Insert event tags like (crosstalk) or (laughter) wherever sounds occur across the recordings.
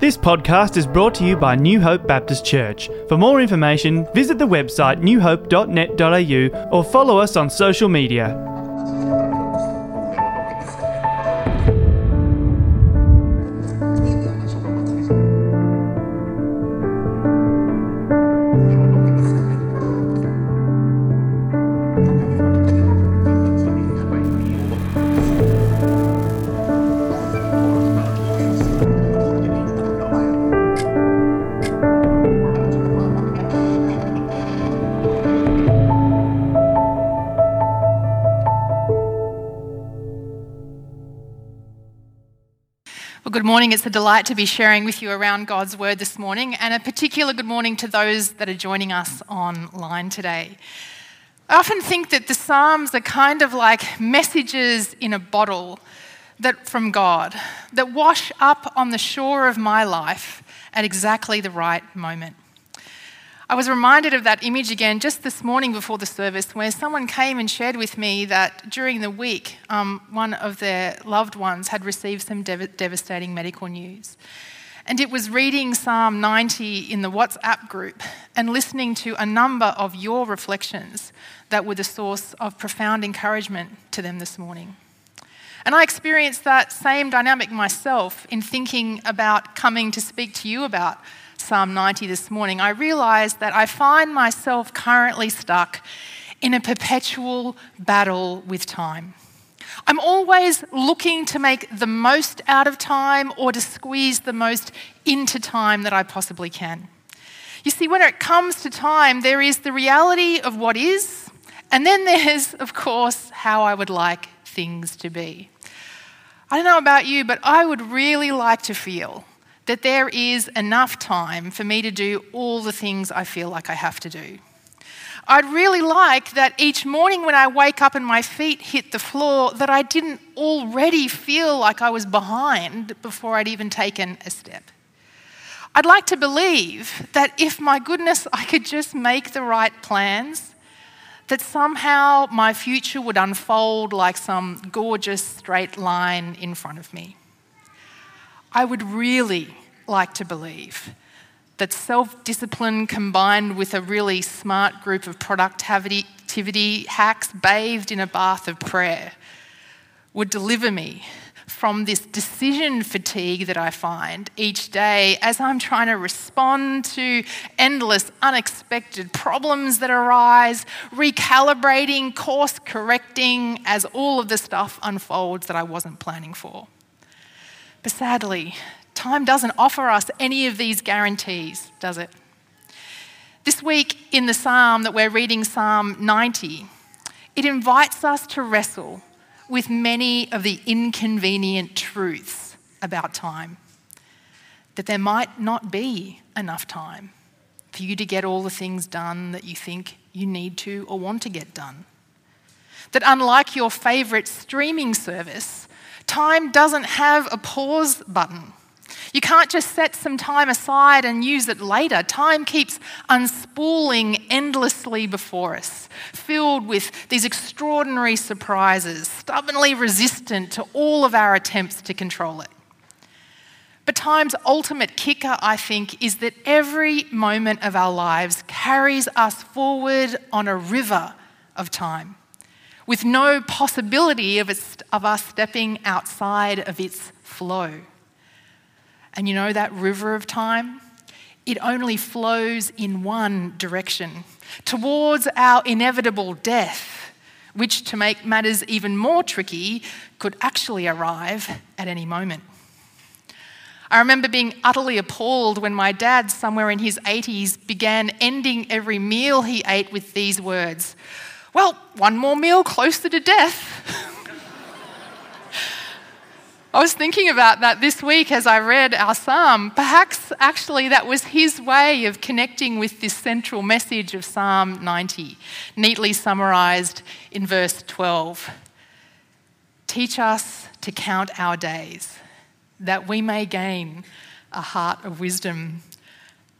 This podcast is brought to you by New Hope Baptist Church. For more information, visit the website newhope.net.au or follow us on social media. Morning. It's a delight to be sharing with you around God's Word this morning, and a particular good morning to those that are joining us online today. I often think that the Psalms are kind of like messages in a bottle that from God that wash up on the shore of my life at exactly the right moment. I was reminded of that image again just this morning before the service, where someone came and shared with me that during the week, um, one of their loved ones had received some dev- devastating medical news. And it was reading Psalm 90 in the WhatsApp group and listening to a number of your reflections that were the source of profound encouragement to them this morning. And I experienced that same dynamic myself in thinking about coming to speak to you about Psalm 90 this morning, I realized that I find myself currently stuck in a perpetual battle with time. I'm always looking to make the most out of time or to squeeze the most into time that I possibly can. You see, when it comes to time, there is the reality of what is, and then there's, (laughs) of course, how I would like things to be. I don't know about you, but I would really like to feel that there is enough time for me to do all the things I feel like I have to do. I'd really like that each morning when I wake up and my feet hit the floor, that I didn't already feel like I was behind before I'd even taken a step. I'd like to believe that if my goodness, I could just make the right plans, that somehow my future would unfold like some gorgeous straight line in front of me. I would really like to believe that self discipline combined with a really smart group of productivity hacks bathed in a bath of prayer would deliver me from this decision fatigue that I find each day as I'm trying to respond to endless unexpected problems that arise, recalibrating, course correcting as all of the stuff unfolds that I wasn't planning for. But sadly, time doesn't offer us any of these guarantees, does it? This week in the psalm that we're reading, Psalm 90, it invites us to wrestle with many of the inconvenient truths about time. That there might not be enough time for you to get all the things done that you think you need to or want to get done. That unlike your favourite streaming service, time doesn't have a pause button. You can't just set some time aside and use it later. Time keeps unspooling endlessly before us, filled with these extraordinary surprises, stubbornly resistant to all of our attempts to control it. But time's ultimate kicker, I think, is that every moment of our lives carries us forward on a river of time, with no possibility of, of us stepping outside of its flow. And you know that river of time? It only flows in one direction towards our inevitable death, which, to make matters even more tricky, could actually arrive at any moment. I remember being utterly appalled when my dad, somewhere in his 80s, began ending every meal he ate with these words Well, one more meal closer to death. I was thinking about that this week as I read our psalm. Perhaps actually that was his way of connecting with this central message of Psalm 90, neatly summarized in verse 12. Teach us to count our days, that we may gain a heart of wisdom.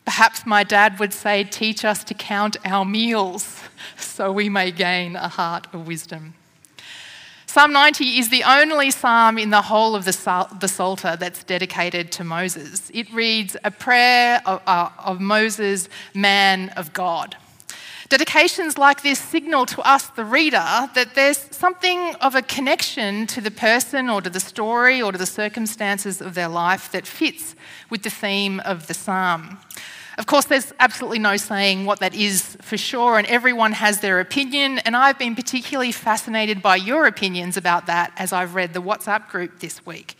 Perhaps my dad would say, Teach us to count our meals, so we may gain a heart of wisdom. Psalm 90 is the only psalm in the whole of the, the Psalter that's dedicated to Moses. It reads a prayer of, uh, of Moses, man of God. Dedications like this signal to us, the reader, that there's something of a connection to the person or to the story or to the circumstances of their life that fits with the theme of the psalm. Of course, there's absolutely no saying what that is for sure, and everyone has their opinion. And I've been particularly fascinated by your opinions about that as I've read the WhatsApp group this week.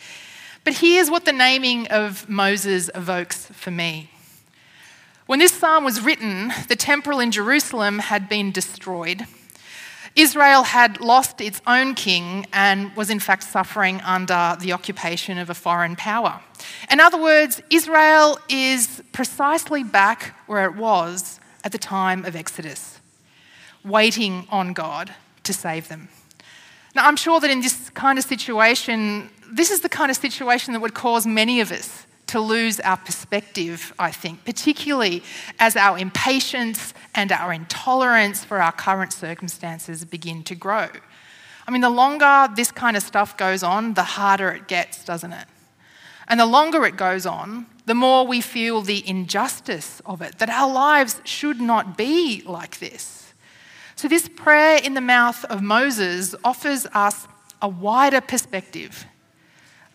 But here's what the naming of Moses evokes for me. When this psalm was written, the temple in Jerusalem had been destroyed. Israel had lost its own king and was in fact suffering under the occupation of a foreign power. In other words, Israel is precisely back where it was at the time of Exodus, waiting on God to save them. Now, I'm sure that in this kind of situation, this is the kind of situation that would cause many of us to lose our perspective, I think, particularly as our impatience and our intolerance for our current circumstances begin to grow. I mean, the longer this kind of stuff goes on, the harder it gets, doesn't it? And the longer it goes on, the more we feel the injustice of it, that our lives should not be like this. So, this prayer in the mouth of Moses offers us a wider perspective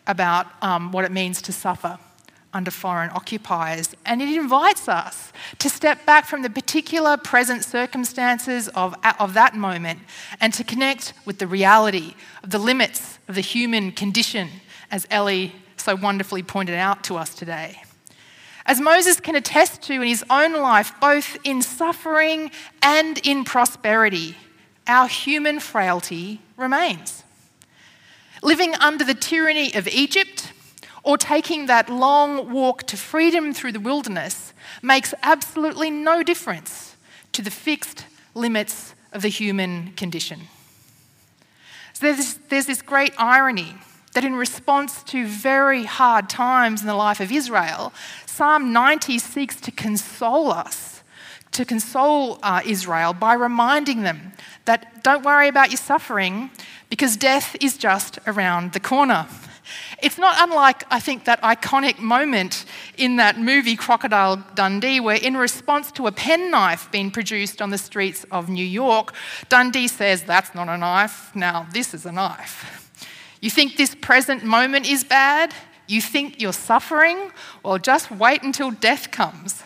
about um, what it means to suffer under foreign occupiers. And it invites us to step back from the particular present circumstances of, of that moment and to connect with the reality of the limits of the human condition, as Ellie so wonderfully pointed out to us today. As Moses can attest to in his own life, both in suffering and in prosperity, our human frailty remains. Living under the tyranny of Egypt, or taking that long walk to freedom through the wilderness makes absolutely no difference to the fixed limits of the human condition. So there's, there's this great irony that in response to very hard times in the life of Israel, Psalm 90 seeks to console us, to console uh, Israel by reminding them that don't worry about your suffering because death is just around the corner. It's not unlike, I think, that iconic moment in that movie Crocodile Dundee, where in response to a penknife being produced on the streets of New York, Dundee says, That's not a knife, now this is a knife. You think this present moment is bad? You think you're suffering? Well, just wait until death comes.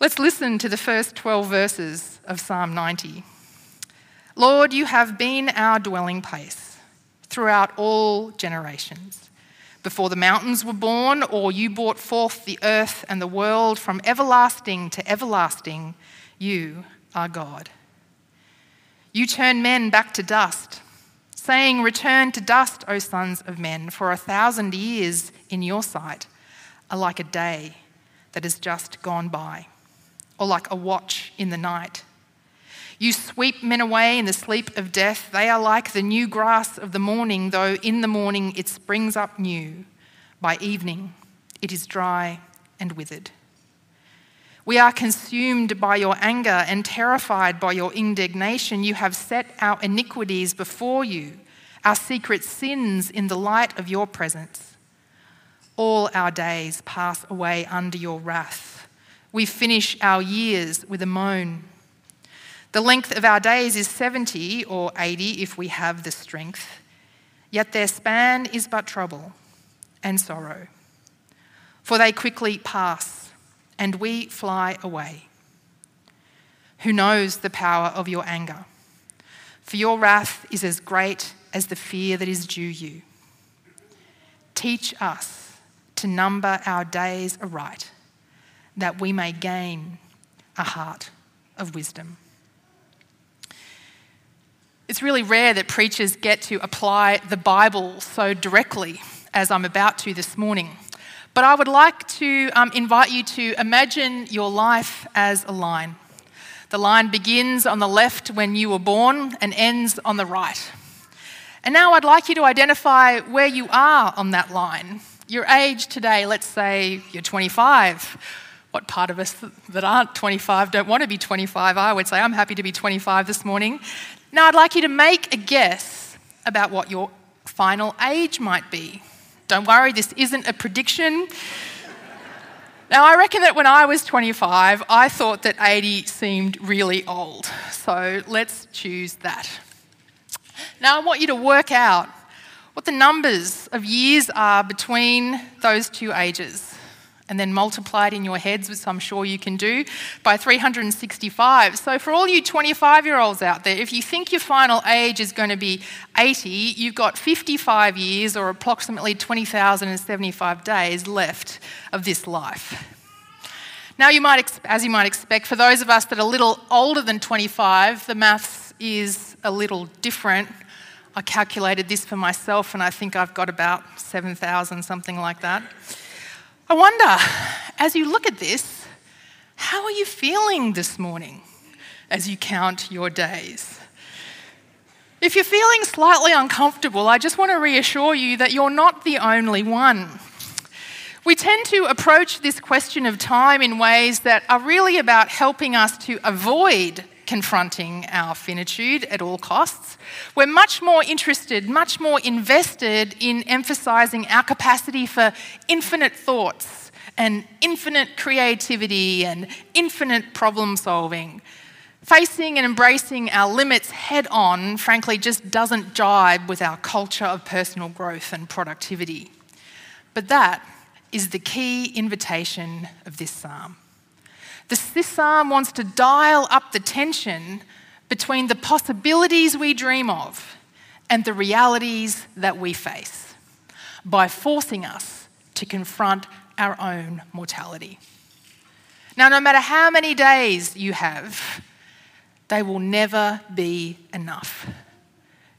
Let's listen to the first 12 verses of Psalm 90. Lord, you have been our dwelling place throughout all generations. Before the mountains were born, or you brought forth the earth and the world from everlasting to everlasting, you are God. You turn men back to dust, saying, Return to dust, O sons of men, for a thousand years in your sight are like a day that has just gone by, or like a watch in the night. You sweep men away in the sleep of death. They are like the new grass of the morning, though in the morning it springs up new. By evening it is dry and withered. We are consumed by your anger and terrified by your indignation. You have set our iniquities before you, our secret sins in the light of your presence. All our days pass away under your wrath. We finish our years with a moan. The length of our days is 70 or 80 if we have the strength, yet their span is but trouble and sorrow. For they quickly pass, and we fly away. Who knows the power of your anger? For your wrath is as great as the fear that is due you. Teach us to number our days aright, that we may gain a heart of wisdom. It's really rare that preachers get to apply the Bible so directly as I'm about to this morning. But I would like to um, invite you to imagine your life as a line. The line begins on the left when you were born and ends on the right. And now I'd like you to identify where you are on that line. Your age today, let's say you're 25. What part of us that aren't 25 don't want to be 25? I would say I'm happy to be 25 this morning. Now, I'd like you to make a guess about what your final age might be. Don't worry, this isn't a prediction. Now, I reckon that when I was 25, I thought that 80 seemed really old. So let's choose that. Now, I want you to work out what the numbers of years are between those two ages and then multiply it in your heads, which I'm sure you can do, by 365. So, for all you 25 year olds out there, if you think your final age is going to be 80, you've got 55 years or approximately 20,075 days left of this life. Now, you might, as you might expect, for those of us that are a little older than 25, the maths is a little different. I calculated this for myself, and I think I've got about 7,000, something like that. I wonder, as you look at this, how are you feeling this morning as you count your days? If you're feeling slightly uncomfortable, I just want to reassure you that you're not the only one. We tend to approach this question of time in ways that are really about helping us to avoid confronting our finitude at all costs. We're much more interested, much more invested in emphasizing our capacity for infinite thoughts and infinite creativity and infinite problem solving. Facing and embracing our limits head on, frankly, just doesn't jibe with our culture of personal growth and productivity. But that is the key invitation of this psalm. This, this wants to dial up the tension between the possibilities we dream of and the realities that we face by forcing us to confront our own mortality. Now, no matter how many days you have, they will never be enough.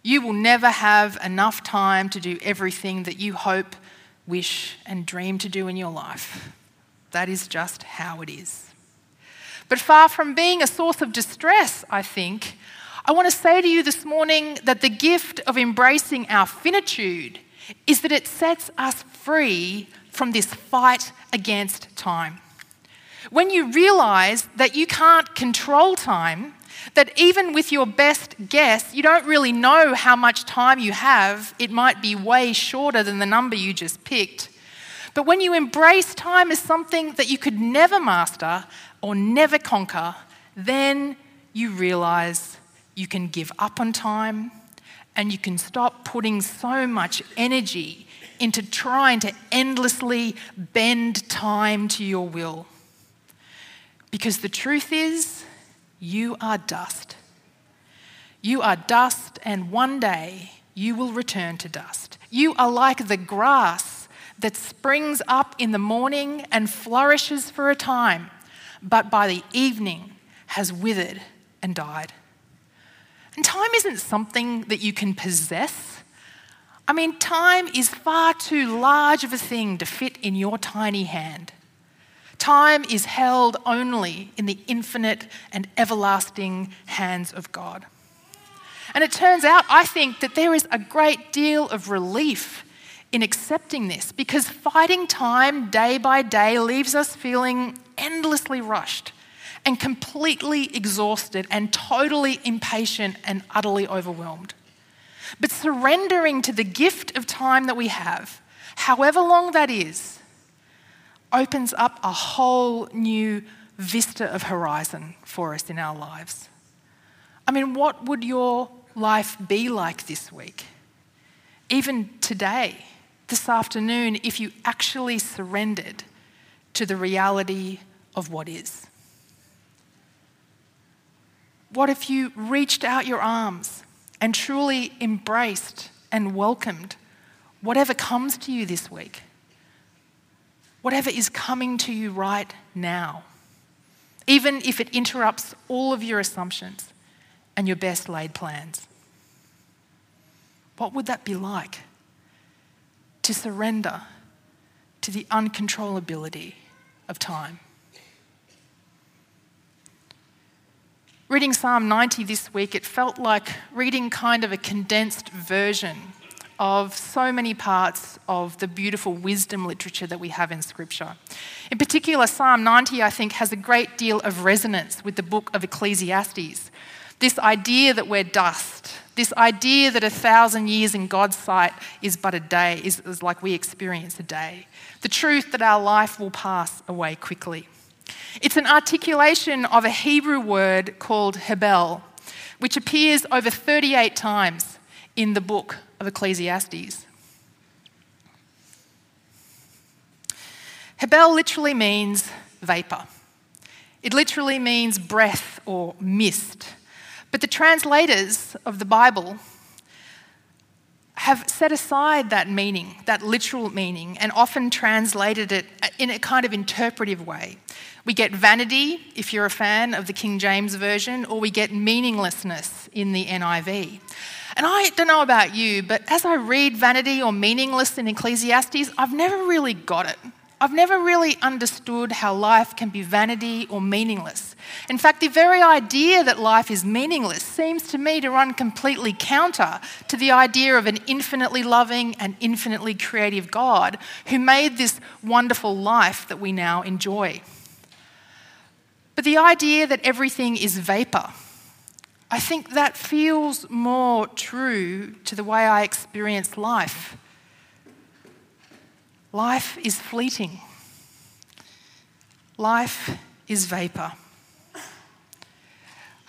You will never have enough time to do everything that you hope, wish, and dream to do in your life. That is just how it is. But far from being a source of distress, I think, I want to say to you this morning that the gift of embracing our finitude is that it sets us free from this fight against time. When you realize that you can't control time, that even with your best guess, you don't really know how much time you have, it might be way shorter than the number you just picked. But when you embrace time as something that you could never master, or never conquer, then you realize you can give up on time and you can stop putting so much energy into trying to endlessly bend time to your will. Because the truth is, you are dust. You are dust, and one day you will return to dust. You are like the grass that springs up in the morning and flourishes for a time, but by the evening has withered and died. And time isn't something that you can possess. I mean, time is far too large of a thing to fit in your tiny hand. Time is held only in the infinite and everlasting hands of God. And it turns out, I think, that there is a great deal of relief in accepting this because fighting time day by day leaves us feeling endlessly rushed and completely exhausted and totally impatient and utterly overwhelmed. But surrendering to the gift of time that we have, however long that is, opens up a whole new vista of horizon for us in our lives. I mean, what would your life be like this week? Even today, this afternoon, if you actually surrendered to the reality of what is? What if you reached out your arms and truly embraced and welcomed whatever comes to you this week? Whatever is coming to you right now, even if it interrupts all of your assumptions and your best laid plans. What would that be like? To surrender to the uncontrollability of time. Reading Psalm 90 this week, it felt like reading kind of a condensed version of so many parts of the beautiful wisdom literature that we have in Scripture. In particular, Psalm 90, I think, has a great deal of resonance with the book of Ecclesiastes. This idea that we're dust, this idea that a thousand years in God's sight is but a day, is, is like we experience a day. The truth that our life will pass away quickly. It's an articulation of a Hebrew word called hebel, which appears over 38 times in the book of Ecclesiastes. Hebel literally means vapor. It literally means breath or mist. But the translators of the Bible have set aside that meaning, that literal meaning, and often translated it in a kind of interpretive way. We get vanity, if you're a fan of the King James Version, or we get meaninglessness in the NIV. And I don't know about you, but as I read vanity or meaningless in Ecclesiastes, I've never really got it. I've never really understood how life can be vanity or meaningless. In fact, the very idea that life is meaningless seems to me to run completely counter to the idea of an infinitely loving and infinitely creative God who made this wonderful life that we now enjoy. But the idea that everything is vapor, I think that feels more true to the way I experience life. Life is fleeting. Life is vapor.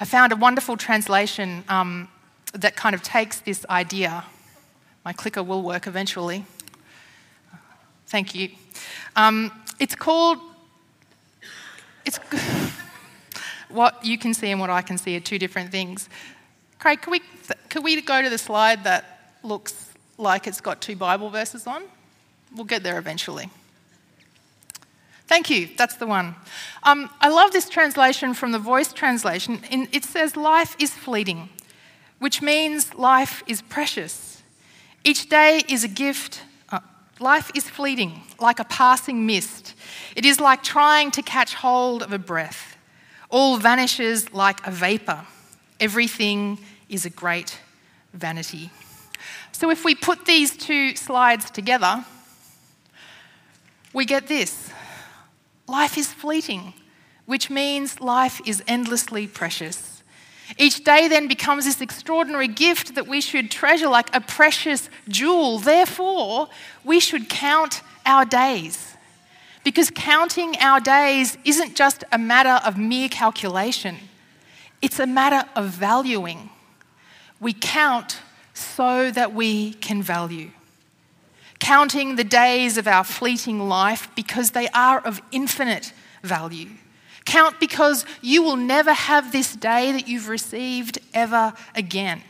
I found a wonderful translation um, that kind of takes this idea. My clicker will work eventually. Thank you. Um, it's called. It's what you can see and what I can see are two different things. Craig, could we, could we go to the slide that looks like it's got two Bible verses on? We'll get there eventually. Thank you, that's the one. Um, I love this translation from the voice translation. it says, Life is fleeting, which means life is precious. Each day is a gift. Uh, life is fleeting, like a passing mist. It is like trying to catch hold of a breath. All vanishes like a vapor. Everything is a great vanity. So, if we put these two slides together, we get this life is fleeting, which means life is endlessly precious. Each day then becomes this extraordinary gift that we should treasure like a precious jewel. Therefore, we should count our days. Because counting our days isn't just a matter of mere calculation, it's a matter of valuing. We count so that we can value counting the days of our fleeting life because they are of infinite value. Count because you will never have this day that you've received ever again.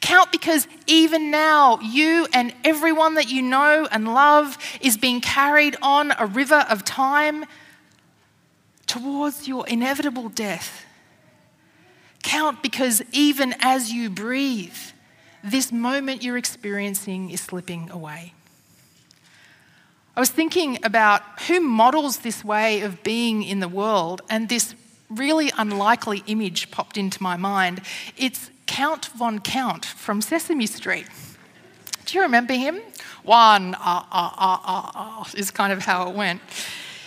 Count because even now, you and everyone that you know and love is being carried on a river of time towards your inevitable death. Count because even as you breathe, this moment you're experiencing is slipping away. I was thinking about who models this way of being in the world, and this really unlikely image popped into my mind. It's Count von Count from Sesame Street. Do you remember him? One, ah, ah, ah, ah, ah, is kind of how it went.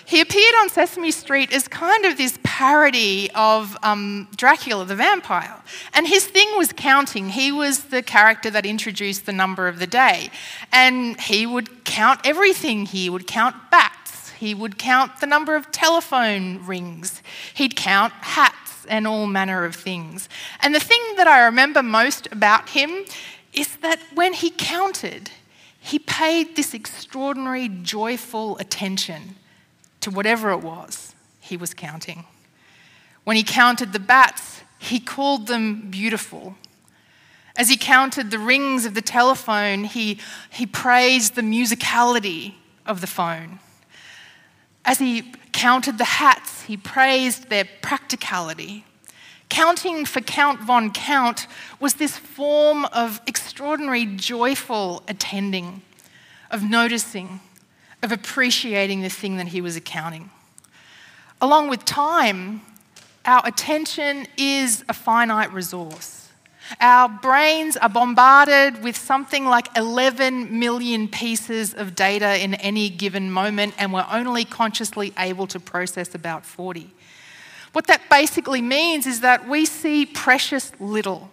He appeared on Sesame Street as kind of this parody of um, Dracula the vampire. And his thing was counting. He was the character that introduced the number of the day. And he would count everything. He would count bats. He would count the number of telephone rings. He'd count hats and all manner of things. And the thing that I remember most about him is that when he counted, he paid this extraordinary, joyful attention to whatever it was he was counting. When he counted the bats, he called them beautiful. As he counted the rings of the telephone, he, he praised the musicality of the phone. As he counted the hats, he praised their practicality. Counting for Count von Count was this form of extraordinary joyful attending, of noticing, of appreciating the thing that he was accounting. Along with time, our attention is a finite resource. Our brains are bombarded with something like 11 million pieces of data in any given moment, and we're only consciously able to process about 40. What that basically means is that we see precious little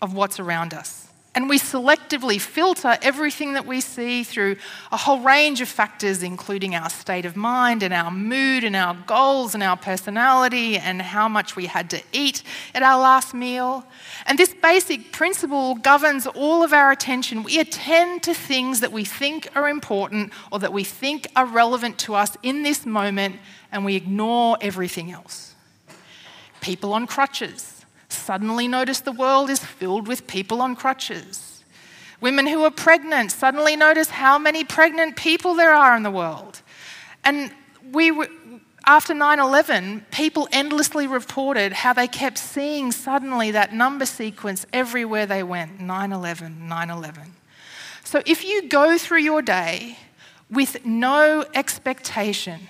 of what's around us. And we selectively filter everything that we see through a whole range of factors, including our state of mind and our mood and our goals and our personality and how much we had to eat at our last meal. And this basic principle governs all of our attention. We attend to things that we think are important or that we think are relevant to us in this moment, and we ignore everything else. People on crutches suddenly notice the world is filled with people on crutches. Women who are pregnant suddenly notice how many pregnant people there are in the world. And we were, after 9 11, people endlessly reported how they kept seeing suddenly that number sequence everywhere they went 9 11, 9 11. So if you go through your day with no expectation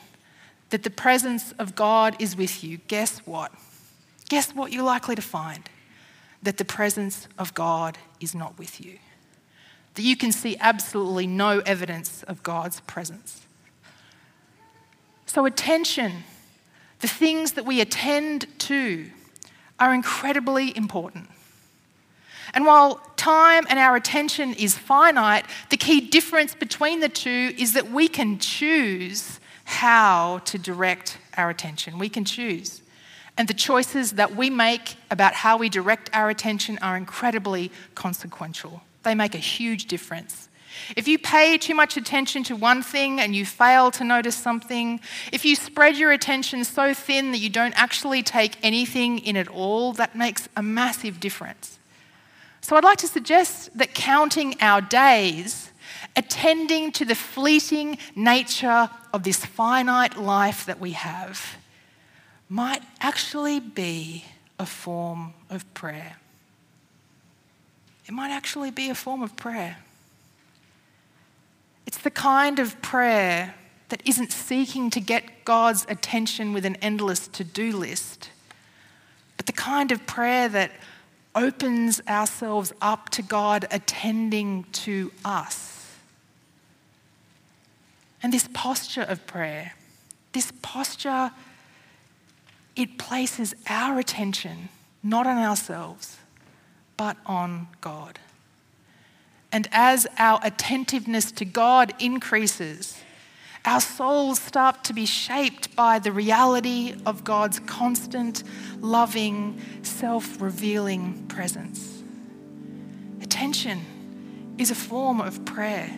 that the presence of God is with you, guess what? Guess what you're likely to find? That the presence of God is not with you. That you can see absolutely no evidence of God's presence. So, attention, the things that we attend to, are incredibly important. And while time and our attention is finite, the key difference between the two is that we can choose how to direct our attention. We can choose. And the choices that we make about how we direct our attention are incredibly consequential. They make a huge difference. If you pay too much attention to one thing and you fail to notice something, if you spread your attention so thin that you don't actually take anything in at all, that makes a massive difference. So I'd like to suggest that counting our days, attending to the fleeting nature of this finite life that we have, might actually be a form of prayer. It might actually be a form of prayer. It's the kind of prayer that isn't seeking to get God's attention with an endless to do list, but the kind of prayer that opens ourselves up to God attending to us. And this posture of prayer, this posture it places our attention not on ourselves, but on God. And as our attentiveness to God increases, our souls start to be shaped by the reality of God's constant, loving, self revealing presence. Attention is a form of prayer.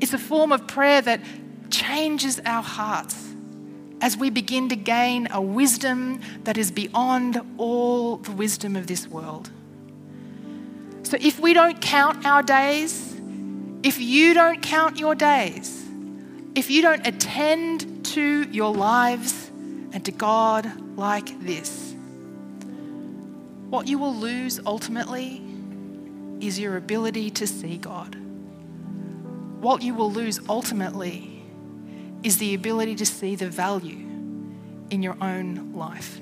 It's a form of prayer that changes our hearts as we begin to gain a wisdom that is beyond all the wisdom of this world. So, if we don't count our days, if you don't count your days, if you don't attend to your lives and to God like this, what you will lose ultimately is your ability to see God. What you will lose ultimately is the ability to see the value in your own life.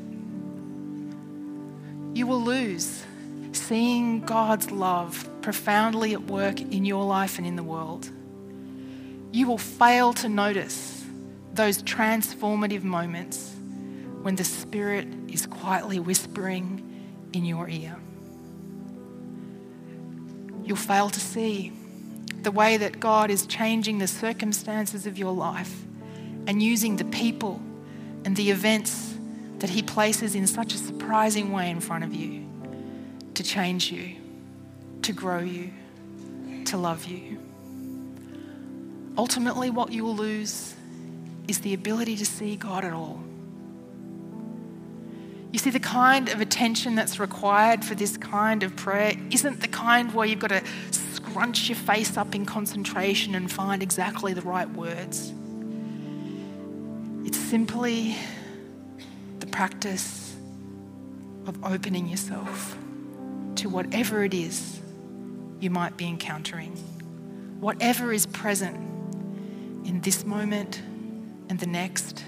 You will lose seeing God's love profoundly at work in your life and in the world. You will fail to notice those transformative moments when the Spirit is quietly whispering in your ear. You'll fail to see the way that God is changing the circumstances of your life and using the people and the events that He places in such a surprising way in front of you to change you, to grow you, to love you. Ultimately, what you will lose is the ability to see God at all. You see, the kind of attention that's required for this kind of prayer isn't the kind where you've got to scrunch your face up in concentration and find exactly the right words. Simply the practice of opening yourself to whatever it is you might be encountering, whatever is present in this moment and the next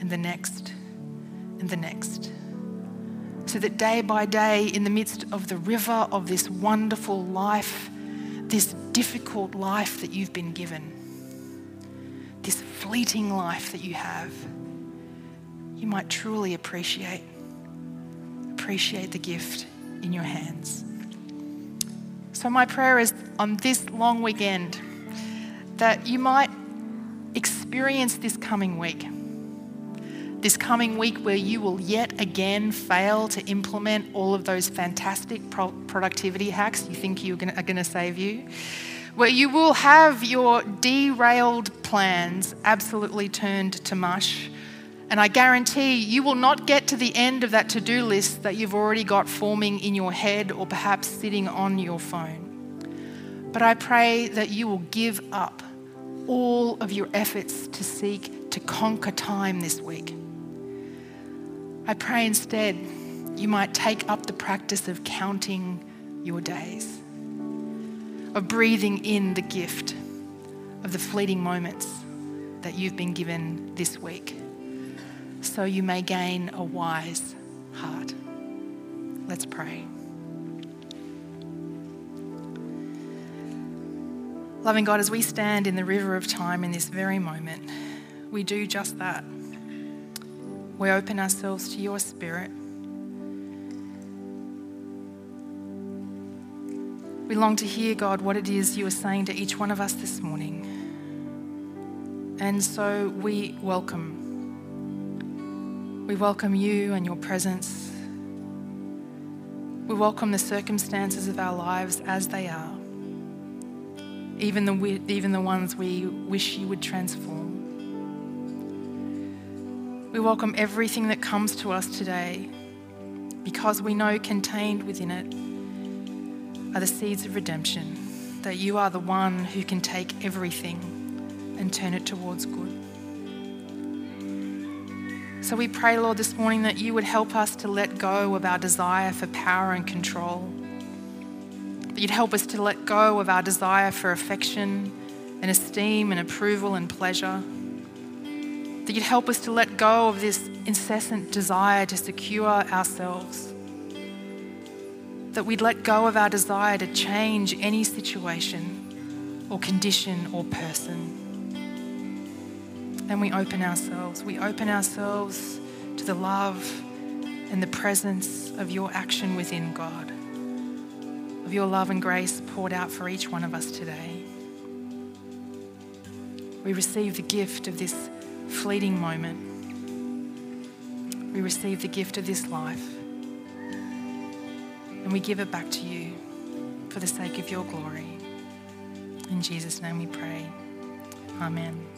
and the next and the next. So that day by day, in the midst of the river of this wonderful life, this difficult life that you've been given, this fleeting life that you have, you might truly appreciate appreciate the gift in your hands. So my prayer is on this long weekend that you might experience this coming week. This coming week, where you will yet again fail to implement all of those fantastic pro- productivity hacks you think you are going to save you, where you will have your derailed plans absolutely turned to mush. And I guarantee you will not get to the end of that to do list that you've already got forming in your head or perhaps sitting on your phone. But I pray that you will give up all of your efforts to seek to conquer time this week. I pray instead you might take up the practice of counting your days, of breathing in the gift of the fleeting moments that you've been given this week, so you may gain a wise heart. Let's pray. Loving God, as we stand in the river of time in this very moment, we do just that. We open ourselves to your spirit. We long to hear, God, what it is you are saying to each one of us this morning. And so we welcome. We welcome you and your presence. We welcome the circumstances of our lives as they are even the, even the ones we wish you would transform. We welcome everything that comes to us today because we know contained within it are the seeds of redemption, that you are the one who can take everything and turn it towards good. So we pray, Lord, this morning that you would help us to let go of our desire for power and control that you'd help us to let go of our desire for affection and esteem and approval and pleasure. That you'd help us to let go of this incessant desire to secure ourselves. That we'd let go of our desire to change any situation or condition or person. And we open ourselves. We open ourselves to the love and the presence of your action within God of your love and grace poured out for each one of us today. We receive the gift of this fleeting moment. We receive the gift of this life. And we give it back to you for the sake of your glory. In Jesus' name we pray. Amen.